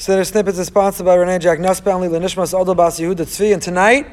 Siddur Snippets is sponsored by Renee Jack Nussbaum, Lenishmas Odol Bas Yehuda Tzvi, and tonight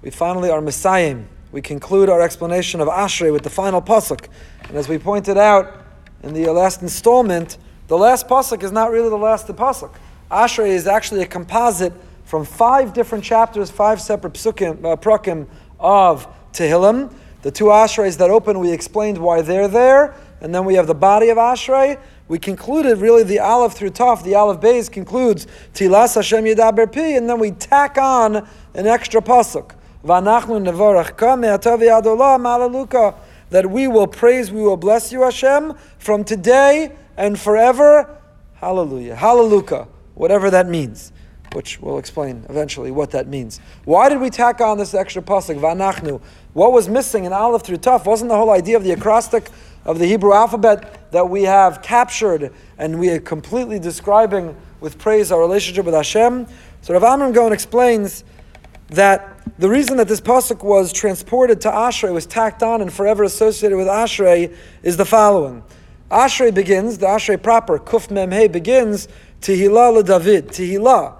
we finally are Messiah. We conclude our explanation of Ashrei with the final pasuk, and as we pointed out in the last installment, the last pasuk is not really the last pasuk. Ashrei is actually a composite from five different chapters, five separate psukim, uh, prakim of Tehillim. The two Ashreis that open, we explained why they're there, and then we have the body of Ashrei, we concluded really the Aleph through Taf, the Aleph Beis concludes Tilas Hashem Yedaber Pi, and then we tack on an extra pasuk. V'anachnu ka malaluka that we will praise, we will bless you, Hashem, from today and forever. Hallelujah. Hallelujah. Whatever that means, which we'll explain eventually what that means. Why did we tack on this extra pasuk? V'anachnu. What was missing in Aleph through Taf wasn't the whole idea of the acrostic of the Hebrew alphabet that we have captured and we are completely describing with praise our relationship with Hashem. So Rav Amram Gaon explains that the reason that this pasuk was transported to Ashrei, was tacked on and forever associated with Ashrei, is the following. Ashrei begins, the Ashrei proper, Kuf Mem Memhe begins, Tehillah David, Tehillah.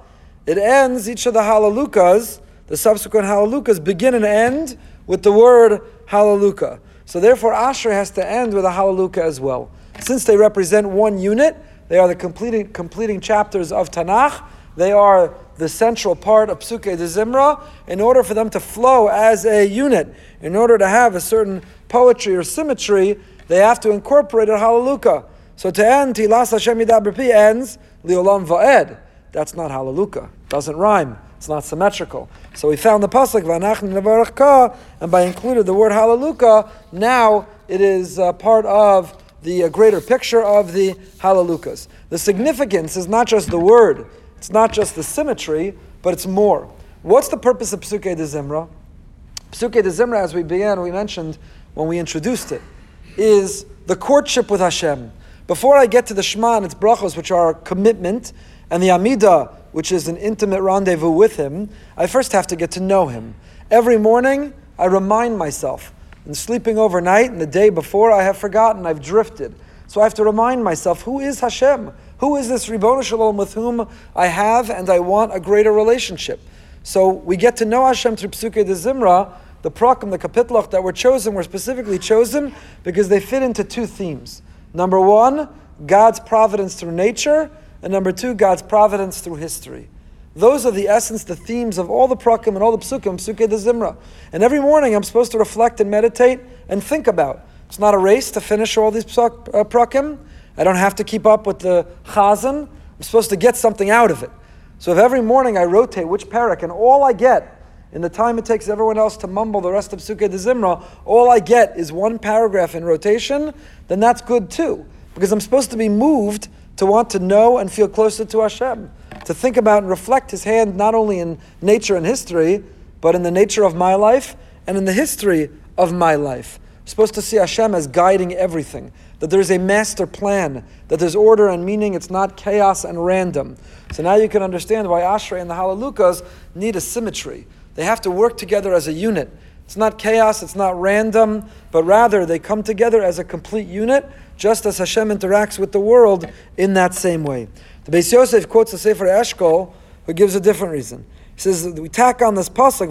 It ends, each of the Halalukas, the subsequent Halalukas begin and end with the word Hallelujah. So therefore, Ashrei has to end with a Hallelujah as well. Since they represent one unit, they are the completing, completing chapters of Tanakh. They are the central part of Psuke de Zimra. In order for them to flow as a unit, in order to have a certain poetry or symmetry, they have to incorporate a Hallelujah. So to end, Tilas Hashem Yidaber ends Liolam Va'ed. That's not Hallelujah. Doesn't rhyme. It's not symmetrical. So we found the pasuk Vanachn Ka, and by including the word Hallelujah, now it is uh, part of the uh, greater picture of the Hallelujahs. The significance is not just the word, it's not just the symmetry, but it's more. What's the purpose of Psuke de Zimra? Psuke de Zimra, as we began, we mentioned when we introduced it, is the courtship with Hashem. Before I get to the Shema and its brachos, which are commitment, and the Amida, which is an intimate rendezvous with Him, I first have to get to know Him. Every morning, I remind myself. And sleeping overnight and the day before, I have forgotten, I've drifted. So I have to remind myself who is Hashem? Who is this Ribbon Shalom with whom I have and I want a greater relationship? So we get to know Hashem through Psuke de Zimra. The prakim, the kapitlach that were chosen were specifically chosen because they fit into two themes. Number one, God's providence through nature, and number two, God's providence through history. Those are the essence, the themes of all the prakim and all the psukim, psuke de zimra. And every morning I'm supposed to reflect and meditate and think about. It's not a race to finish all these uh, prakim. I don't have to keep up with the chazan. I'm supposed to get something out of it. So if every morning I rotate which parak and all I get in the time it takes everyone else to mumble the rest of Psuke de Zimra, all I get is one paragraph in rotation, then that's good too. Because I'm supposed to be moved to want to know and feel closer to Hashem, to think about and reflect His hand not only in nature and history, but in the nature of my life and in the history of my life. I'm supposed to see Hashem as guiding everything, that there's a master plan, that there's order and meaning, it's not chaos and random. So now you can understand why Ashrei and the Halalukas need a symmetry. They have to work together as a unit. It's not chaos, it's not random, but rather they come together as a complete unit just as Hashem interacts with the world in that same way. The Beis Yosef quotes the Sefer Eshkol, who gives a different reason. He says we tack on this pasuk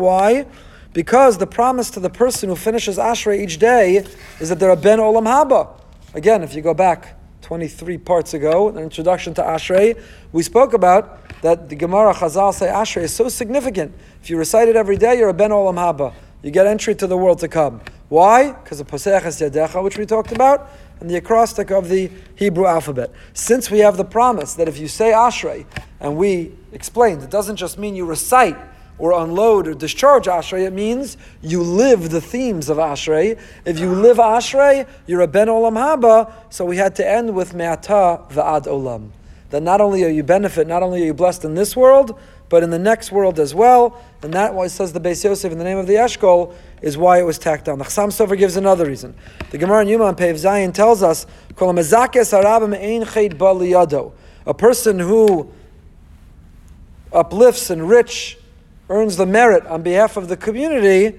Why? Because the promise to the person who finishes Ashrei each day is that they're a ben olam haba. Again, if you go back 23 parts ago, the introduction to Ashrei, we spoke about that the Gemara Chazal say Ashrei is so significant. If you recite it every day, you're a ben olam haba. You get entry to the world to come. Why? Because of Poseches Yadecha, which we talked about, and the acrostic of the Hebrew alphabet. Since we have the promise that if you say Ashrei, and we explained, it doesn't just mean you recite or unload or discharge Ashrei, it means you live the themes of Ashrei. If you live Ashrei, you're a Ben Olam Haba, so we had to end with Me'ata Va'ad Olam. That not only are you benefit, not only are you blessed in this world, but in the next world as well. And that why says the Beis Yosef in the name of the Eshkol is why it was tacked on. The Chassam Sofer gives another reason. The Gemara in Yuma Pev Zayin tells us, a person who uplifts and rich earns the merit on behalf of the community,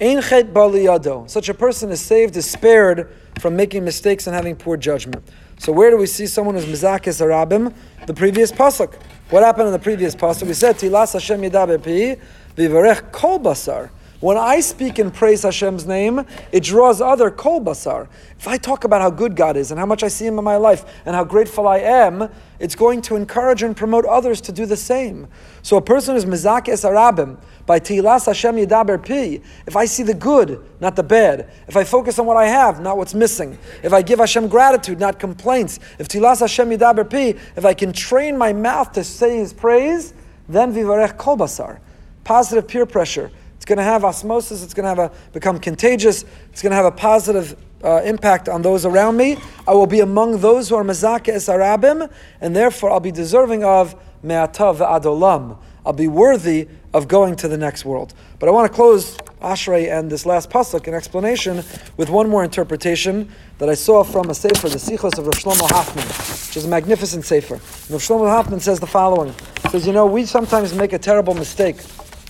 Such a person is saved, is spared from making mistakes and having poor judgment. So where do we see someone who's mizakis arabim? The previous pasuk. What happened in the previous pasuk? We said tilas Hashem yidabe pi vivarech kol basar. When I speak and praise Hashem's name, it draws other kol basar. If I talk about how good God is and how much I see Him in my life and how grateful I am, it's going to encourage and promote others to do the same. So a person who's mizakes arabim by tilas Hashem yidaber pi. If I see the good, not the bad. If I focus on what I have, not what's missing. If I give Hashem gratitude, not complaints. If tilas Hashem yidaber pi. If I can train my mouth to say His praise, then vivarech kol basar. Positive peer pressure going to have osmosis. It's going to have a, become contagious. It's going to have a positive uh, impact on those around me. I will be among those who are mezake es arabim, and therefore I'll be deserving of me'atav adolam. I'll be worthy of going to the next world. But I want to close Ashrei and this last pasuk, an explanation, with one more interpretation that I saw from a sefer, the Sichos of Rav Shlomo Hoffman, which is a magnificent sefer. And Rav Shlomo Hoffman says the following: He says, you know, we sometimes make a terrible mistake.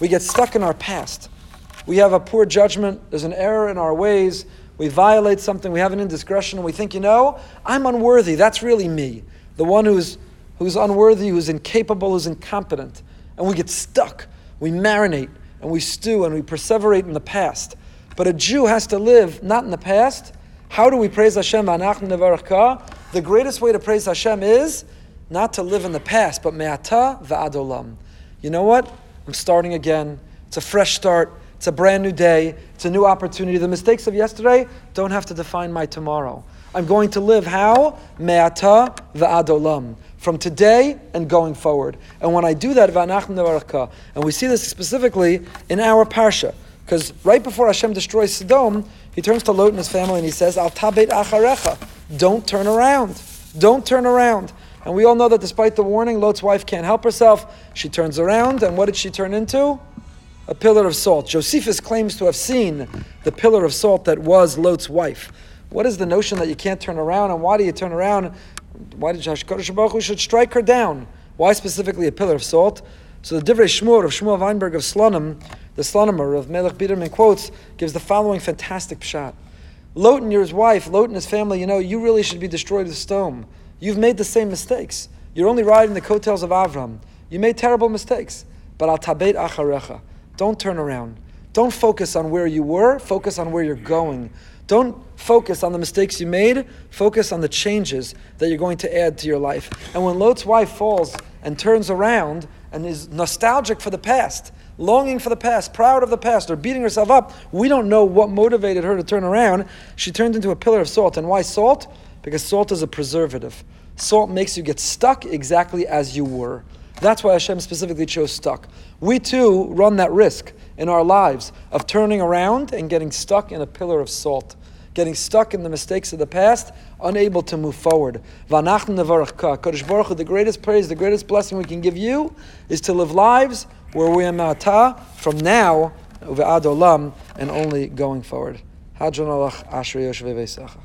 We get stuck in our past. We have a poor judgment. There's an error in our ways. We violate something. We have an indiscretion. And we think, you know, I'm unworthy. That's really me. The one who's, who's unworthy, who's incapable, who's incompetent. And we get stuck. We marinate and we stew and we perseverate in the past. But a Jew has to live not in the past. How do we praise Hashem? The greatest way to praise Hashem is not to live in the past, but me'ata va'adolam. You know what? I'm starting again. It's a fresh start. It's a brand new day. It's a new opportunity. The mistakes of yesterday don't have to define my tomorrow. I'm going to live how? Me'ata va'adolam. From today and going forward. And when I do that, and we see this specifically in our parsha, because right before Hashem destroys Sodom, he turns to Lot and his family and he says, Al tabet acharecha. Don't turn around. Don't turn around. And we all know that despite the warning, Lot's wife can't help herself. She turns around, and what did she turn into? A pillar of salt. Josephus claims to have seen the pillar of salt that was Lot's wife. What is the notion that you can't turn around, and why do you turn around? Why did Hakadosh Baruch Hu should strike her down? Why specifically a pillar of salt? So the Divrei Shmuel of Shmuel Weinberg of Slonim, the Slonimer Elimelech Biderman quotes, gives the following fantastic pshat. Lot and his wife, Lot and his family, you know, you really should be destroyed with stone. You've made the same mistakes. You're only riding the coattails of Avram. You made terrible mistakes. But al tabet acharecha. Don't turn around. Don't focus on where you were, focus on where you're going. Don't focus on the mistakes you made, focus on the changes that you're going to add to your life. And when Lot's wife falls and turns around and is nostalgic for the past, longing for the past, proud of the past, or beating herself up, we don't know what motivated her to turn around. She turned into a pillar of salt. And why salt? Because salt is a preservative. Salt makes you get stuck exactly as you were. That's why Hashem specifically chose stuck. We too run that risk in our lives of turning around and getting stuck in a pillar of salt, getting stuck in the mistakes of the past, unable to move forward. Kodesh Baruch Hu, the greatest praise, the greatest blessing we can give you is to live lives where we are from now, and only going forward. Hadran Alach Ashrei